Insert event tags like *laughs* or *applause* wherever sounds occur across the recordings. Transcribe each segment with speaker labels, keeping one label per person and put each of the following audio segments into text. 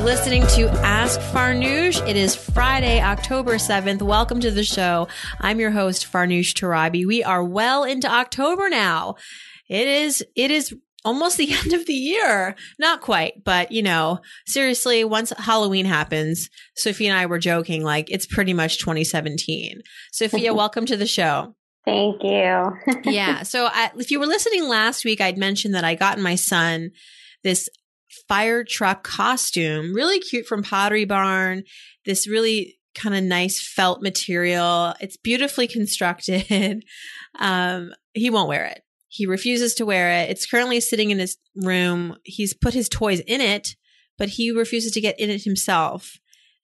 Speaker 1: You're listening to Ask Farnoosh. It is Friday, October 7th. Welcome to the show. I'm your host, Farnoosh Torabi. We are well into October now. It is, it is almost the *laughs* end of the year. Not quite, but you know, seriously, once Halloween happens, Sophia and I were joking, like it's pretty much 2017. Sophia, *laughs* welcome to the show.
Speaker 2: Thank you. *laughs*
Speaker 1: yeah. So I, if you were listening last week, I'd mentioned that I got my son this fire truck costume, really cute from Pottery Barn. This really kind of nice felt material. It's beautifully constructed. *laughs* Um, he won't wear it. He refuses to wear it. It's currently sitting in his room. He's put his toys in it, but he refuses to get in it himself.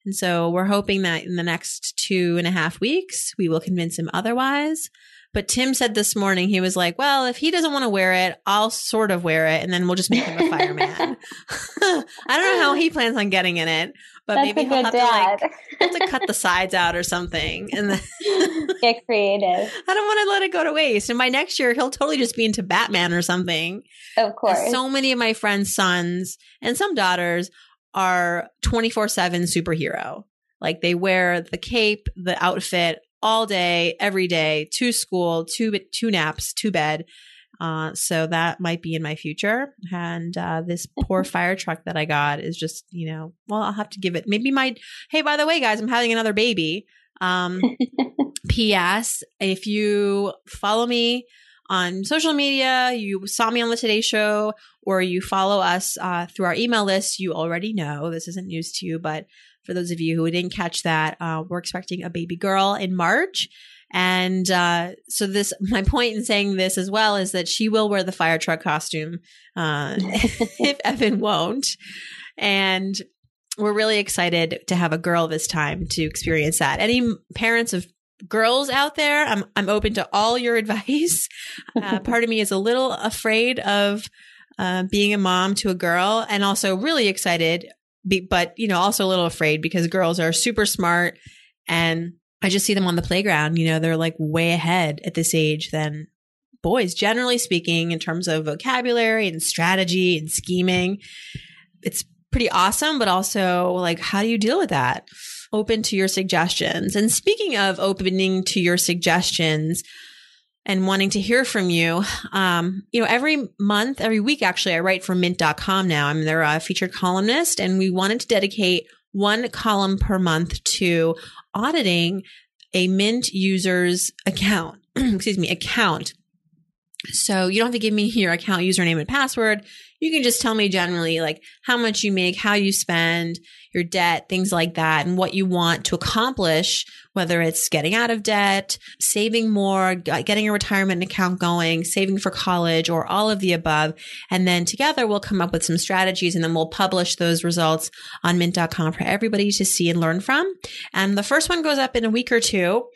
Speaker 1: And so we're hoping that in the next two and a half weeks, we will convince him otherwise. But Tim said this morning, he was like, well, if he doesn't want to wear it, I'll sort of wear it and then we'll just make him a fireman. *laughs* *laughs* I don't know how he plans on getting in it, but
Speaker 2: That's
Speaker 1: maybe he'll have to like have to cut the *laughs* sides out or something. And then
Speaker 2: Get creative.
Speaker 1: I don't want to let it go to waste. And by next year, he'll totally just be into Batman or something.
Speaker 2: Of course.
Speaker 1: So many of my friends' sons and some daughters are 24 7 superhero. Like they wear the cape, the outfit all day, every day, to school, two two naps, to bed. Uh, so that might be in my future. And uh, this poor *laughs* fire truck that I got is just, you know, well, I'll have to give it. Maybe my, hey, by the way, guys, I'm having another baby. Um, *laughs* P.S. If you follow me on social media, you saw me on the Today Show, or you follow us uh, through our email list, you already know this isn't news to you. But for those of you who didn't catch that, uh, we're expecting a baby girl in March. And uh, so this, *laughs* my point in saying this as well is that she will wear the fire truck costume uh, *laughs* if Evan won't. And we're really excited to have a girl this time to experience that. Any parents of girls out there, I'm I'm open to all your *laughs* advice. Uh, part of me is a little afraid of uh, being a mom to a girl, and also really excited, be, but you know, also a little afraid because girls are super smart, and I just see them on the playground. You know, they're like way ahead at this age than boys, generally speaking, in terms of vocabulary and strategy and scheming. It's pretty awesome, but also like, how do you deal with that? Open to your suggestions. And speaking of opening to your suggestions and wanting to hear from you, um, you know, every month, every week, actually, I write for mint.com now. I'm their uh, featured columnist, and we wanted to dedicate one column per month to auditing a Mint user's account. *clears throat* Excuse me, account. So you don't have to give me your account username and password. You can just tell me generally like how much you make, how you spend, your debt, things like that, and what you want to accomplish, whether it's getting out of debt, saving more, uh, getting a retirement account going, saving for college, or all of the above. And then together we'll come up with some strategies and then we'll publish those results on mint.com for everybody to see and learn from. And the first one goes up in a week or two.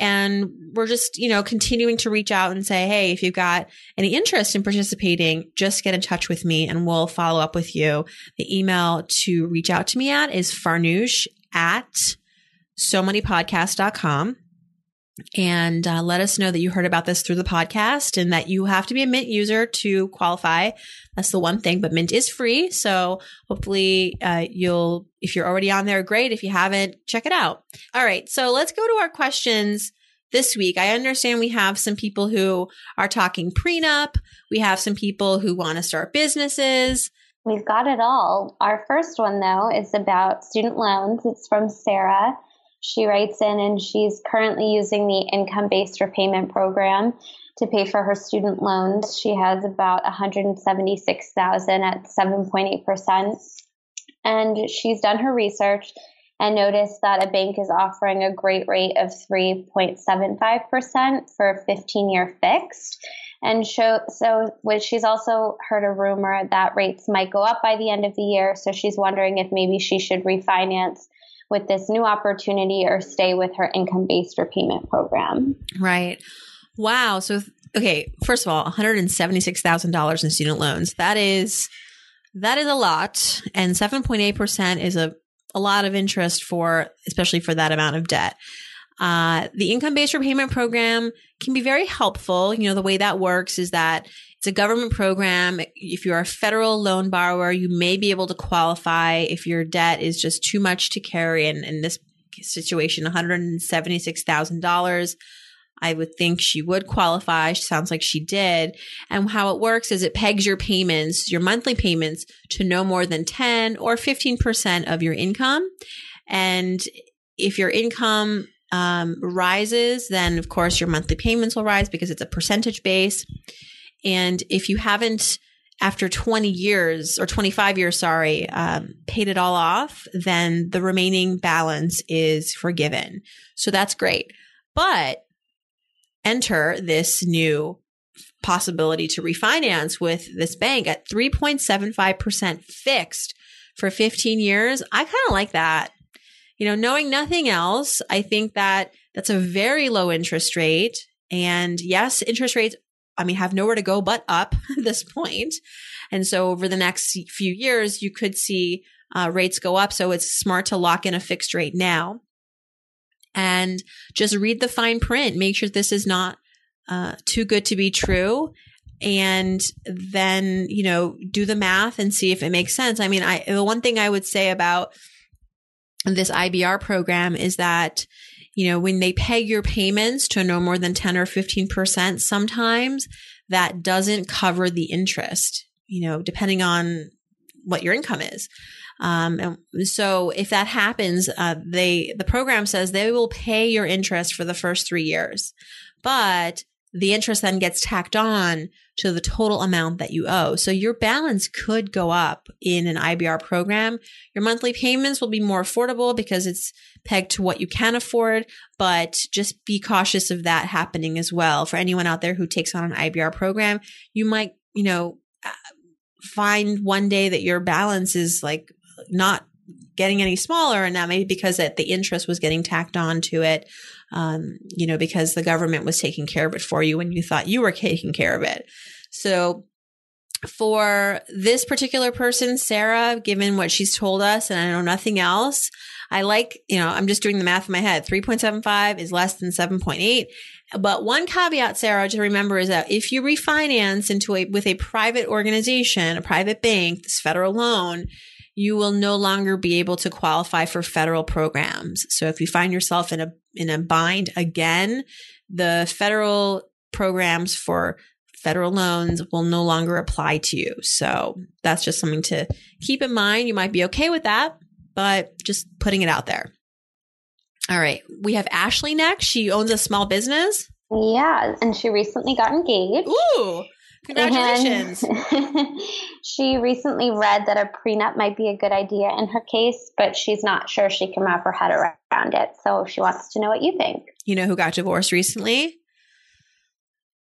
Speaker 1: And we're just, you know, continuing to reach out and say, hey, if you've got any interest in participating, just get in touch with me and we'll follow up with you. The email to reach out to me at is farnoosh at so many moneypodcast.com and uh, let us know that you heard about this through the podcast and that you have to be a mint user to qualify. That's the one thing but mint is free. So hopefully uh, you'll if you're already on there great. If you haven't check it out. All right. So let's go to our questions this week. I understand we have some people who are talking prenup. We have some people who want to start businesses.
Speaker 2: We've got it all. Our first one, though, is about student loans. It's from Sarah. She writes in and she's currently using the income based repayment program to pay for her student loans. She has about 176,000 at 7.8%. And she's done her research and noticed that a bank is offering a great rate of 3.75% for a 15 year fixed. And show, so she's also heard a rumor that rates might go up by the end of the year. So she's wondering if maybe she should refinance with this new opportunity or stay with her income based repayment program.
Speaker 1: Right. Wow. So, okay, first of all, $176,000 in student loans. That is that is a lot and 7.8% is a a lot of interest for especially for that amount of debt. Uh, the income based repayment program can be very helpful. You know, the way that works is that it's a government program. If you're a federal loan borrower, you may be able to qualify if your debt is just too much to carry. And in this situation, $176,000. I would think she would qualify. She sounds like she did. And how it works is it pegs your payments, your monthly payments to no more than 10 or 15% of your income. And if your income um, rises, then of course your monthly payments will rise because it's a percentage base. And if you haven't, after 20 years or 25 years, sorry, um, paid it all off, then the remaining balance is forgiven. So that's great. But enter this new possibility to refinance with this bank at 3.75% fixed for 15 years. I kind of like that. You know, knowing nothing else, I think that that's a very low interest rate. And yes, interest rates, I mean, have nowhere to go but up *laughs* at this point. And so over the next few years, you could see uh, rates go up. So it's smart to lock in a fixed rate now and just read the fine print. Make sure this is not uh, too good to be true. And then, you know, do the math and see if it makes sense. I mean, I, the one thing I would say about this IBR program is that, you know, when they peg your payments to no more than 10 or 15%, sometimes that doesn't cover the interest, you know, depending on what your income is. Um, and so if that happens, uh, they the program says they will pay your interest for the first three years, but the interest then gets tacked on to the total amount that you owe. So your balance could go up in an IBR program. Your monthly payments will be more affordable because it's pegged to what you can afford, but just be cautious of that happening as well. For anyone out there who takes on an IBR program, you might, you know, uh, find one day that your balance is like not getting any smaller and that may be because that the interest was getting tacked on to it um, you know because the government was taking care of it for you when you thought you were taking care of it. So for this particular person sarah given what she's told us and i know nothing else i like you know i'm just doing the math in my head. 3.75 is less than 7.8 but one caveat, Sarah, to remember is that if you refinance into a with a private organization, a private bank, this federal loan, you will no longer be able to qualify for federal programs. So if you find yourself in a in a bind again, the federal programs for federal loans will no longer apply to you. So that's just something to keep in mind. You might be okay with that, but just putting it out there. All right. We have Ashley next. She owns a small business.
Speaker 2: Yeah, and she recently got engaged.
Speaker 1: Ooh. Congratulations. *laughs*
Speaker 2: she recently read that a prenup might be a good idea in her case, but she's not sure she can wrap her head around it. So she wants to know what you think.
Speaker 1: You know who got divorced recently?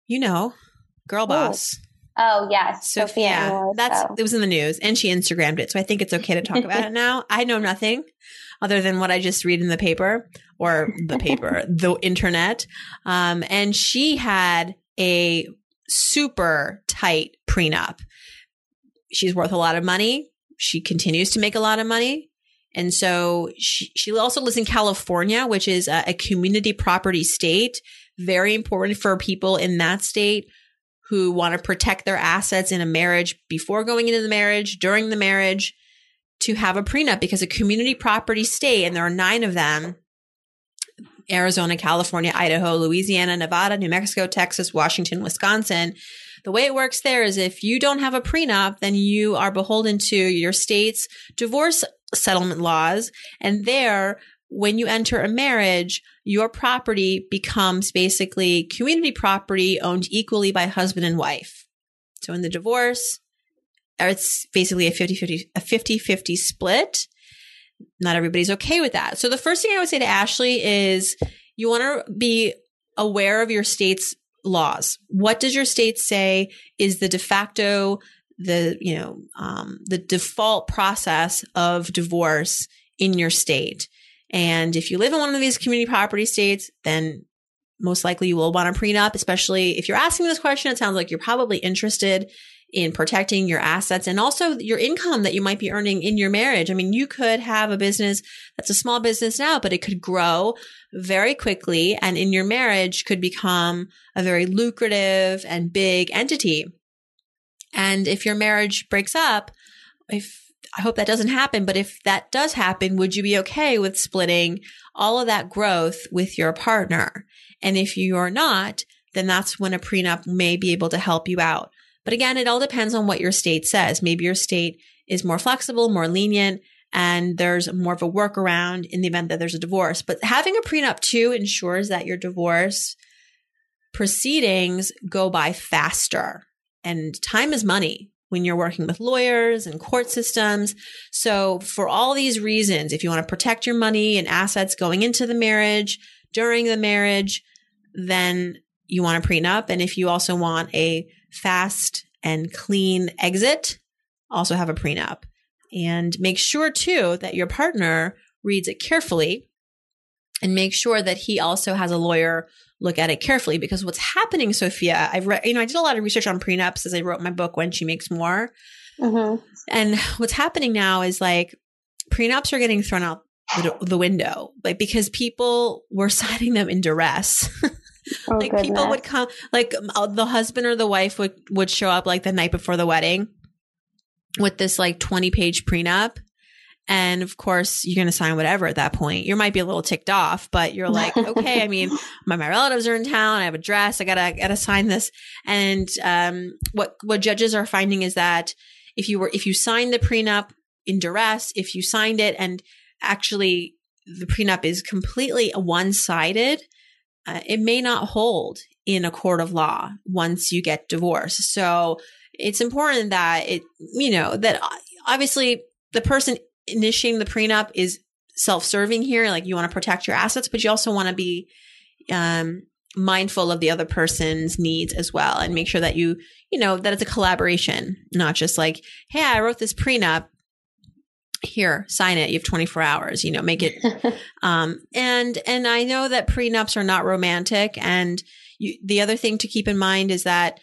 Speaker 1: You know, girl boss.
Speaker 2: Oh yes,
Speaker 1: Sophia. Sophia that's so. it was in the news, and she Instagrammed it, so I think it's okay to talk about it *laughs* now. I know nothing other than what I just read in the paper or the paper, *laughs* the internet. Um, and she had a super tight prenup. She's worth a lot of money. She continues to make a lot of money. And so she, she also lives in California, which is a, a community property state. Very important for people in that state who want to protect their assets in a marriage before going into the marriage, during the marriage, to have a prenup because a community property state, and there are nine of them, Arizona, California, Idaho, Louisiana, Nevada, New Mexico, Texas, Washington, Wisconsin. The way it works there is if you don't have a prenup, then you are beholden to your state's divorce settlement laws. And there, when you enter a marriage, your property becomes basically community property owned equally by husband and wife. So in the divorce, it's basically a 50 50, a 50 50 split not everybody's okay with that. So the first thing I would say to Ashley is you want to be aware of your state's laws. What does your state say is the de facto, the, you know, um, the default process of divorce in your state? And if you live in one of these community property states, then most likely you will want a prenup, especially if you're asking this question. It sounds like you're probably interested in protecting your assets and also your income that you might be earning in your marriage. I mean, you could have a business that's a small business now, but it could grow very quickly and in your marriage could become a very lucrative and big entity. And if your marriage breaks up, if I hope that doesn't happen, but if that does happen, would you be okay with splitting all of that growth with your partner? And if you are not, then that's when a prenup may be able to help you out. But again, it all depends on what your state says. Maybe your state is more flexible, more lenient, and there's more of a workaround in the event that there's a divorce. But having a prenup too ensures that your divorce proceedings go by faster. And time is money when you're working with lawyers and court systems. So for all these reasons, if you want to protect your money and assets going into the marriage, during the marriage, then you want a prenup. And if you also want a fast and clean exit, also have a prenup. And make sure too that your partner reads it carefully and make sure that he also has a lawyer look at it carefully because what's happening, Sophia, I've read, you know, I did a lot of research on prenups as I wrote my book, When She Makes More. Mm-hmm. And what's happening now is like prenups are getting thrown out the, the window, like because people were *laughs* signing them in duress. Oh, like goodness. people would come, like uh, the husband or the wife would would show up like the night before the wedding with this like twenty page prenup, and of course you're going to sign whatever at that point. You might be a little ticked off, but you're like, *laughs* okay, I mean, my my relatives are in town. I have a dress. I gotta gotta sign this. And um, what what judges are finding is that if you were if you signed the prenup in duress, if you signed it and actually the prenup is completely one sided uh, it may not hold in a court of law once you get divorced. So it's important that it, you know, that obviously the person initiating the prenup is self-serving here. Like you want to protect your assets, but you also want to be, um, mindful of the other person's needs as well and make sure that you, you know, that it's a collaboration, not just like, Hey, I wrote this prenup here sign it. You have 24 hours you know make it *laughs* um and and i know that prenups are not romantic. And you, the other thing to keep in mind is that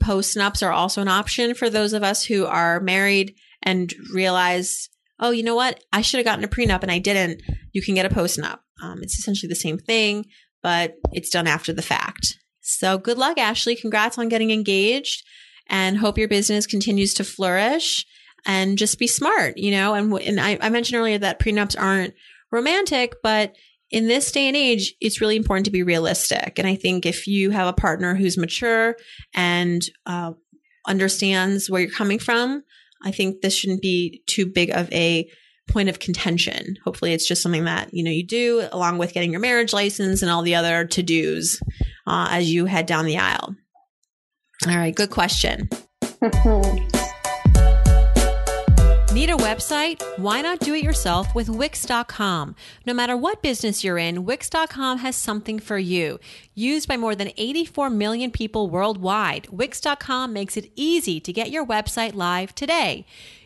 Speaker 1: postnups are also an option for those of us who are married and realize oh you know what? I should have gotten a prenup and i didn't. You can get a postnup. Um, it's essentially the same thing but it's done after the fact. So good luck ashley. Congrats on getting engaged and hope your business continues to flourish and just be smart, you know? And, and I, I mentioned earlier that prenups aren't romantic, but in this day and age, it's really important to be realistic. And I think if you have a partner who's mature and uh, understands where you're coming from, I think this shouldn't be too big of a point of contention. Hopefully, it's just something that you know you do along with getting your marriage license and all the other to dos uh, as you head down the aisle. All right, good question. *laughs* Need a website? Why not do it yourself with Wix.com? No matter what business you're in, Wix.com has something for you. Used by more than 84 million people worldwide, Wix.com makes it easy to get your website live today.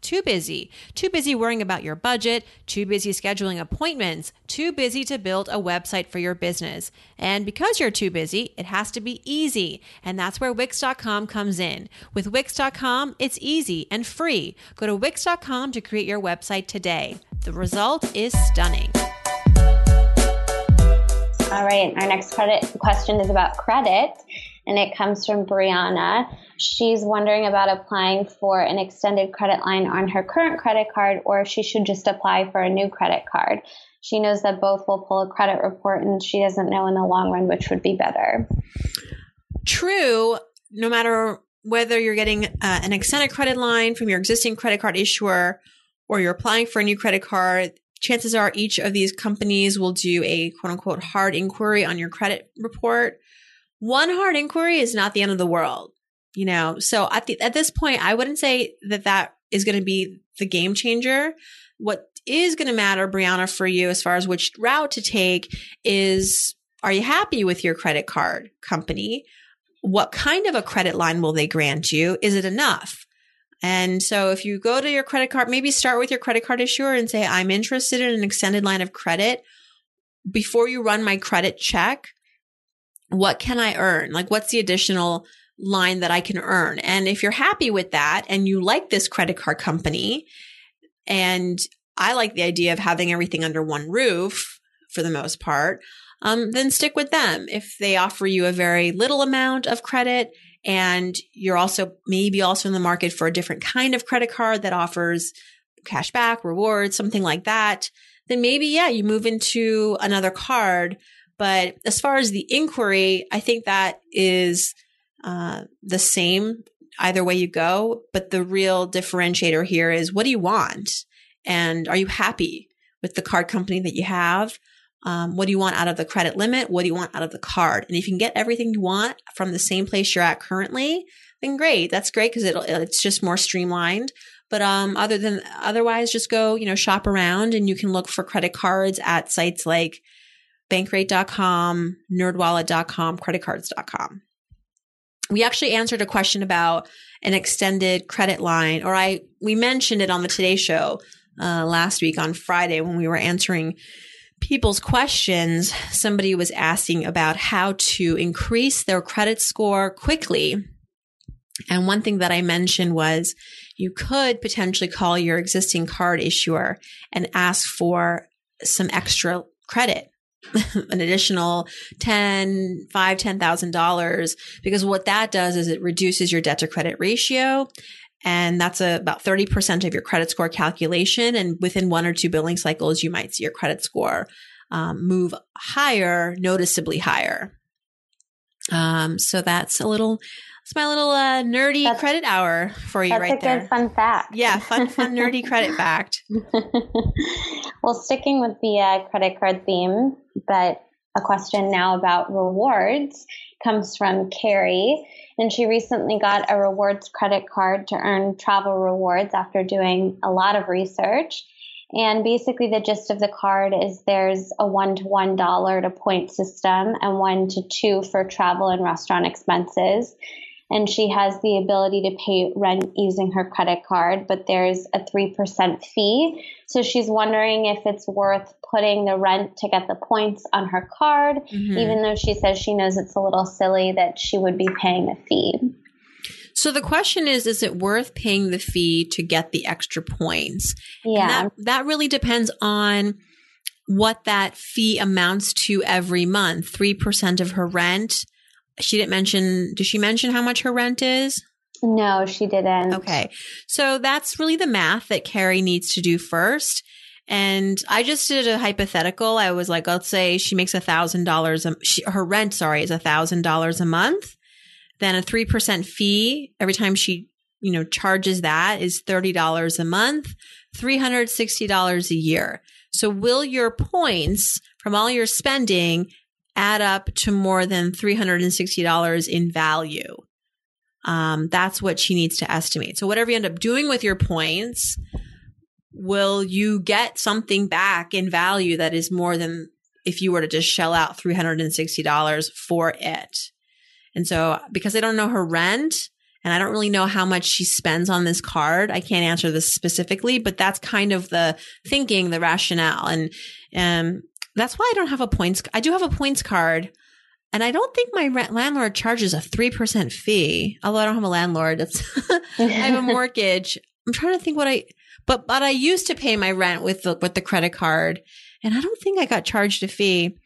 Speaker 1: Too busy. Too busy worrying about your budget, too busy scheduling appointments, too busy to build a website for your business. And because you're too busy, it has to be easy. And that's where Wix.com comes in. With Wix.com, it's easy and free. Go to Wix.com to create your website today. The result is stunning.
Speaker 2: All right, our next credit question is about credit and it comes from Brianna. She's wondering about applying for an extended credit line on her current credit card or if she should just apply for a new credit card. She knows that both will pull a credit report and she doesn't know in the long run which would be better.
Speaker 1: True. No matter whether you're getting uh, an extended credit line from your existing credit card issuer or you're applying for a new credit card, chances are each of these companies will do a quote unquote hard inquiry on your credit report. One hard inquiry is not the end of the world, you know. So at the, at this point, I wouldn't say that that is going to be the game changer. What is going to matter, Brianna, for you as far as which route to take is are you happy with your credit card company? What kind of a credit line will they grant you? Is it enough? And so if you go to your credit card, maybe start with your credit card issuer and say, I'm interested in an extended line of credit. Before you run my credit check, what can I earn? Like, what's the additional line that I can earn? And if you're happy with that and you like this credit card company, and I like the idea of having everything under one roof for the most part, um, then stick with them. If they offer you a very little amount of credit and you're also maybe also in the market for a different kind of credit card that offers cash back, rewards, something like that, then maybe, yeah, you move into another card. But as far as the inquiry, I think that is uh, the same either way you go. But the real differentiator here is what do you want? And are you happy with the card company that you have? Um, what do you want out of the credit limit? What do you want out of the card? And if you can get everything you want from the same place you're at currently, then great. That's great because it'll it's just more streamlined. But um, other than otherwise, just go you know shop around and you can look for credit cards at sites like Bankrate.com, NerdWallet.com, CreditCards.com. We actually answered a question about an extended credit line, or I we mentioned it on the Today Show uh, last week on Friday when we were answering people's questions, somebody was asking about how to increase their credit score quickly. And one thing that I mentioned was you could potentially call your existing card issuer and ask for some extra credit. *laughs* an additional 10 5 10000 dollars because what that does is it reduces your debt to credit ratio and that's a, about 30% of your credit score calculation. And within one or two billing cycles, you might see your credit score um, move higher, noticeably higher. Um, so that's a little, it's my little uh, nerdy that's, credit hour for you right there.
Speaker 2: fun fact.
Speaker 1: Yeah, fun, fun, nerdy credit fact. *laughs*
Speaker 2: well, sticking with the uh, credit card theme, but a question now about rewards comes from Carrie and she recently got a rewards credit card to earn travel rewards after doing a lot of research. And basically, the gist of the card is there's a one to one dollar to point system and one to two for travel and restaurant expenses. And she has the ability to pay rent using her credit card, but there's a 3% fee. So she's wondering if it's worth putting the rent to get the points on her card, mm-hmm. even though she says she knows it's a little silly that she would be paying a fee.
Speaker 1: So the question is, is it worth paying the fee to get the extra points?
Speaker 2: Yeah.
Speaker 1: That, that really depends on what that fee amounts to every month. 3% of her rent. She didn't mention, did she mention how much her rent is?
Speaker 2: No, she didn't.
Speaker 1: Okay. So that's really the math that Carrie needs to do first. And I just did a hypothetical. I was like, let's say she makes a thousand dollars, her rent, sorry, is a thousand dollars a month. Then a 3% fee every time she, you know, charges that is $30 a month, $360 a year. So will your points from all your spending add up to more than $360 in value? Um, that's what she needs to estimate. So whatever you end up doing with your points, will you get something back in value that is more than if you were to just shell out $360 for it? And so because I don't know her rent and I don't really know how much she spends on this card, I can't answer this specifically, but that's kind of the thinking, the rationale. And, um, that's why I don't have a points. I do have a points card. And I don't think my rent landlord charges a 3% fee, although I don't have a landlord. *laughs* I have a *laughs* mortgage. I'm trying to think what I, but but I used to pay my rent with the with the credit card, and I don't think I got charged a fee.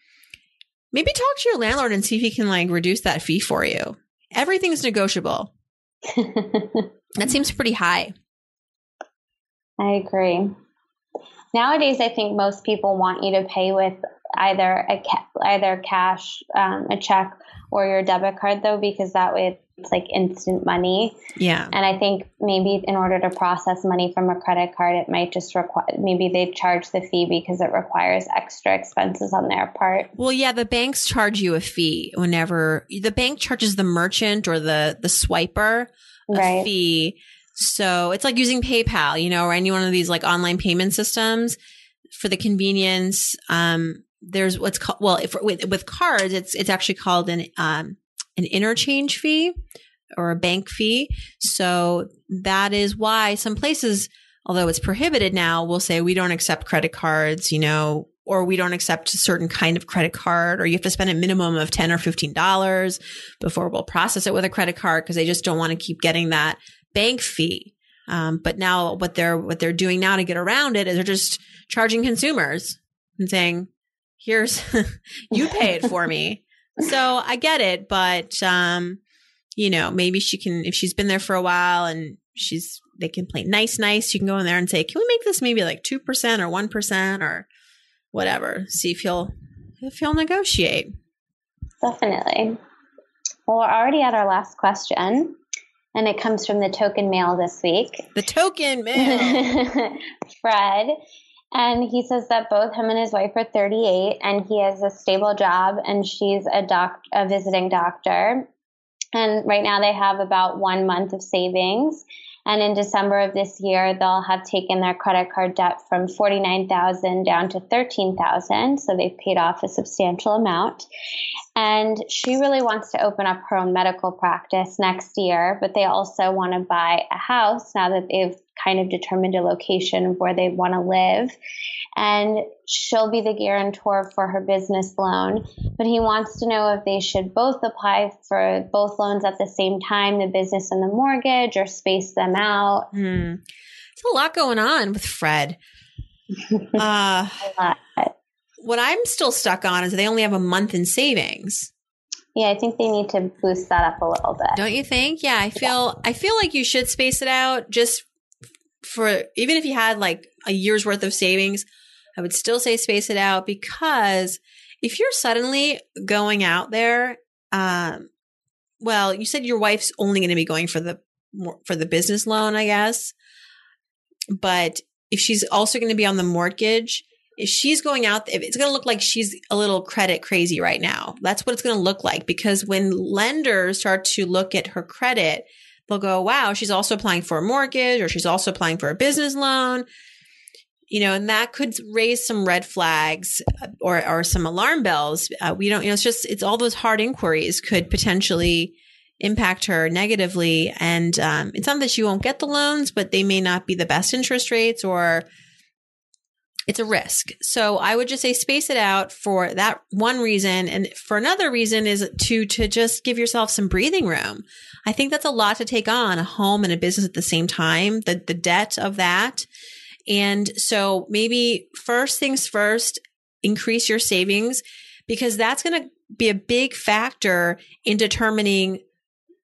Speaker 1: Maybe talk to your landlord and see if he can like reduce that fee for you. Everything's negotiable. *laughs* that seems pretty high.
Speaker 2: I agree. Nowadays, I think most people want you to pay with either a ca- either cash, um, a check, or your debit card, though, because that way it's like instant money.
Speaker 1: Yeah.
Speaker 2: And I think maybe in order to process money from a credit card, it might just require, maybe they charge the fee because it requires extra expenses on their part.
Speaker 1: Well, yeah, the banks charge you a fee whenever the bank charges the merchant or the, the swiper a
Speaker 2: Right.
Speaker 1: fee. So it's like using PayPal, you know, or any one of these like online payment systems for the convenience. Um, there's what's called, well, if with, with cards, it's, it's actually called an, um, an interchange fee or a bank fee. So that is why some places, although it's prohibited now, will say we don't accept credit cards, you know, or we don't accept a certain kind of credit card, or you have to spend a minimum of 10 or $15 before we'll process it with a credit card because they just don't want to keep getting that bank fee. Um, but now what they're, what they're doing now to get around it is they're just charging consumers and saying, here's, *laughs* you pay it for me. *laughs* So I get it, but, um, you know, maybe she can, if she's been there for a while and she's, they can play nice, nice, you can go in there and say, can we make this maybe like 2% or 1% or whatever? See if he'll, if he'll negotiate.
Speaker 2: Definitely. Well, we're already at our last question, and it comes from the token mail this week.
Speaker 1: The token man. *laughs*
Speaker 2: Fred. And he says that both him and his wife are 38, and he has a stable job, and she's a doc, a visiting doctor. And right now they have about one month of savings. And in December of this year, they'll have taken their credit card debt from 49,000 down to 13,000. So they've paid off a substantial amount. And she really wants to open up her own medical practice next year, but they also want to buy a house now that they've kind of determined a location where they want to live. And she'll be the guarantor for her business loan. But he wants to know if they should both apply for both loans at the same time, the business and the mortgage, or space them out.
Speaker 1: Hmm. There's a lot going on with Fred. *laughs* Uh,
Speaker 2: A lot.
Speaker 1: What I'm still stuck on is they only have a month in savings.
Speaker 2: Yeah, I think they need to boost that up a little bit.
Speaker 1: Don't you think? Yeah, I feel I feel like you should space it out just for even if you had like a year's worth of savings, I would still say space it out because if you're suddenly going out there um well, you said your wife's only going to be going for the for the business loan, I guess. But if she's also going to be on the mortgage, if she's going out, if it's going to look like she's a little credit crazy right now. That's what it's going to look like because when lenders start to look at her credit, they'll go, wow, she's also applying for a mortgage or she's also applying for a business loan. You know, and that could raise some red flags uh, or, or some alarm bells. Uh, we don't, you know, it's just, it's all those hard inquiries could potentially impact her negatively. And um, it's not that she won't get the loans, but they may not be the best interest rates or it's a risk. So I would just say space it out for that one reason. And for another reason is to, to just give yourself some breathing room. I think that's a lot to take on a home and a business at the same time, the, the debt of that. And so maybe first things first, increase your savings because that's going to be a big factor in determining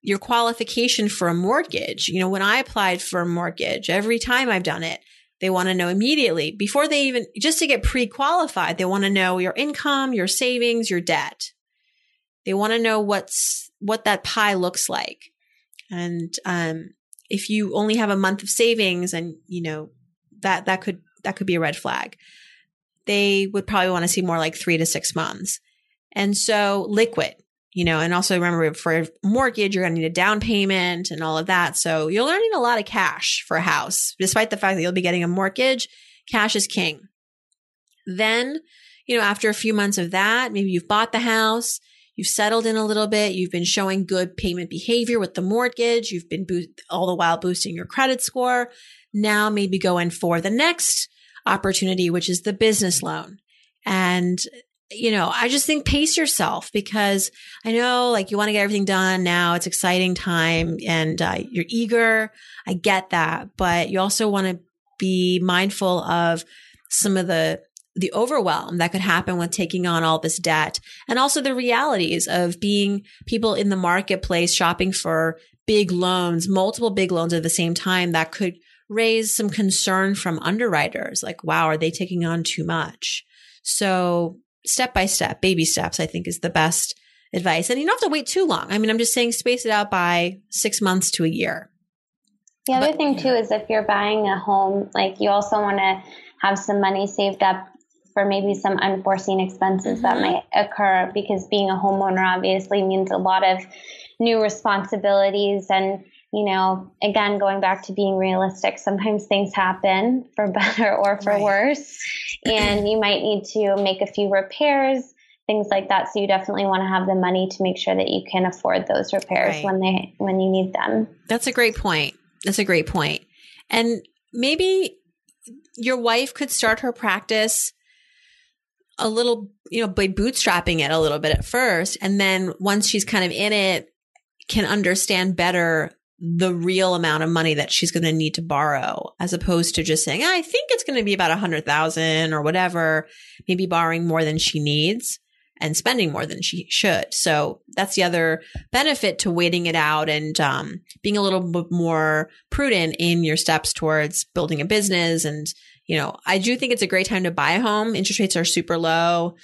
Speaker 1: your qualification for a mortgage. You know, when I applied for a mortgage, every time I've done it, they want to know immediately before they even, just to get pre qualified, they want to know your income, your savings, your debt. They want to know what's, what that pie looks like. And, um, if you only have a month of savings and, you know, that, that could, that could be a red flag. They would probably want to see more like three to six months. And so liquid, you know, and also remember for a mortgage, you're going to need a down payment and all of that. So you'll need a lot of cash for a house, despite the fact that you'll be getting a mortgage. Cash is king. Then, you know, after a few months of that, maybe you've bought the house, you've settled in a little bit, you've been showing good payment behavior with the mortgage, you've been bo- all the while boosting your credit score. Now maybe go in for the next opportunity, which is the business loan. And you know, I just think pace yourself because I know like you want to get everything done now. It's exciting time and uh, you're eager. I get that, but you also want to be mindful of some of the the overwhelm that could happen with taking on all this debt and also the realities of being people in the marketplace shopping for big loans, multiple big loans at the same time that could raise some concern from underwriters like wow, are they taking on too much? So step by step, baby steps, I think is the best advice. And you don't have to wait too long. I mean, I'm just saying space it out by six months to a year.
Speaker 2: The other but, thing too is if you're buying a home, like you also want to have some money saved up for maybe some unforeseen expenses mm-hmm. that might occur because being a homeowner obviously means a lot of new responsibilities and you know again going back to being realistic sometimes things happen for *laughs* better or for right. worse and you might need to make a few repairs things like that so you definitely want to have the money to make sure that you can afford those repairs right. when they when you need them
Speaker 1: that's a great point that's a great point and maybe your wife could start her practice a little, you know, by bootstrapping it a little bit at first. And then once she's kind of in it, can understand better the real amount of money that she's going to need to borrow as opposed to just saying, I think it's going to be about a hundred thousand or whatever, maybe borrowing more than she needs and spending more than she should. So that's the other benefit to waiting it out and um, being a little bit more prudent in your steps towards building a business and you know, I do think it's a great time to buy a home. Interest rates are super low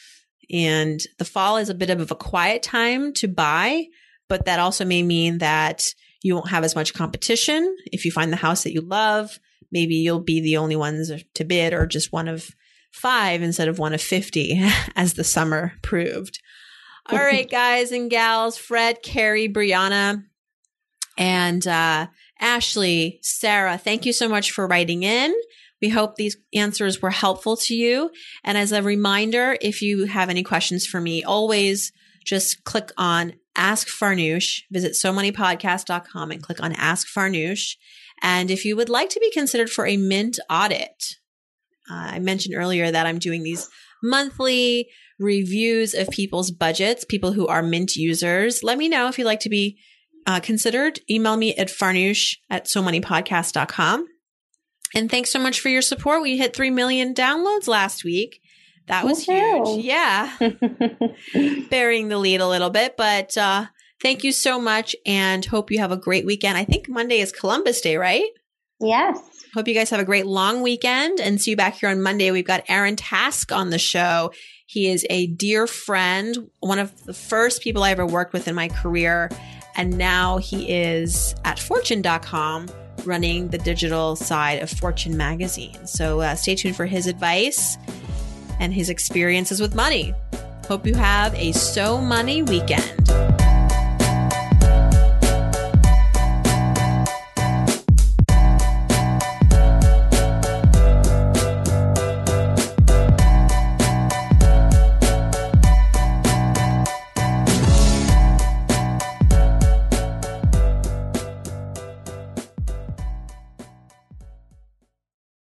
Speaker 1: and the fall is a bit of a quiet time to buy, but that also may mean that you won't have as much competition. If you find the house that you love, maybe you'll be the only ones to bid or just one of five instead of one of 50 *laughs* as the summer proved. All *laughs* right, guys and gals, Fred, Carrie, Brianna, and uh, Ashley, Sarah, thank you so much for writing in. We hope these answers were helpful to you. And as a reminder, if you have any questions for me, always just click on Ask Farnoosh, visit somoneypodcast.com and click on Ask Farnoosh. And if you would like to be considered for a mint audit, uh, I mentioned earlier that I'm doing these monthly reviews of people's budgets, people who are mint users. Let me know if you'd like to be uh, considered. Email me at farnoosh at somoneypodcast.com. And thanks so much for your support. We hit 3 million downloads last week. That was huge. Yeah. *laughs* Burying the lead a little bit, but uh, thank you so much and hope you have a great weekend. I think Monday is Columbus Day, right?
Speaker 2: Yes.
Speaker 1: Hope you guys have a great long weekend and see you back here on Monday. We've got Aaron Task on the show. He is a dear friend, one of the first people I ever worked with in my career. And now he is at fortune.com running the digital side of Fortune magazine. So uh, stay tuned for his advice and his experiences with money. Hope you have a so money weekend.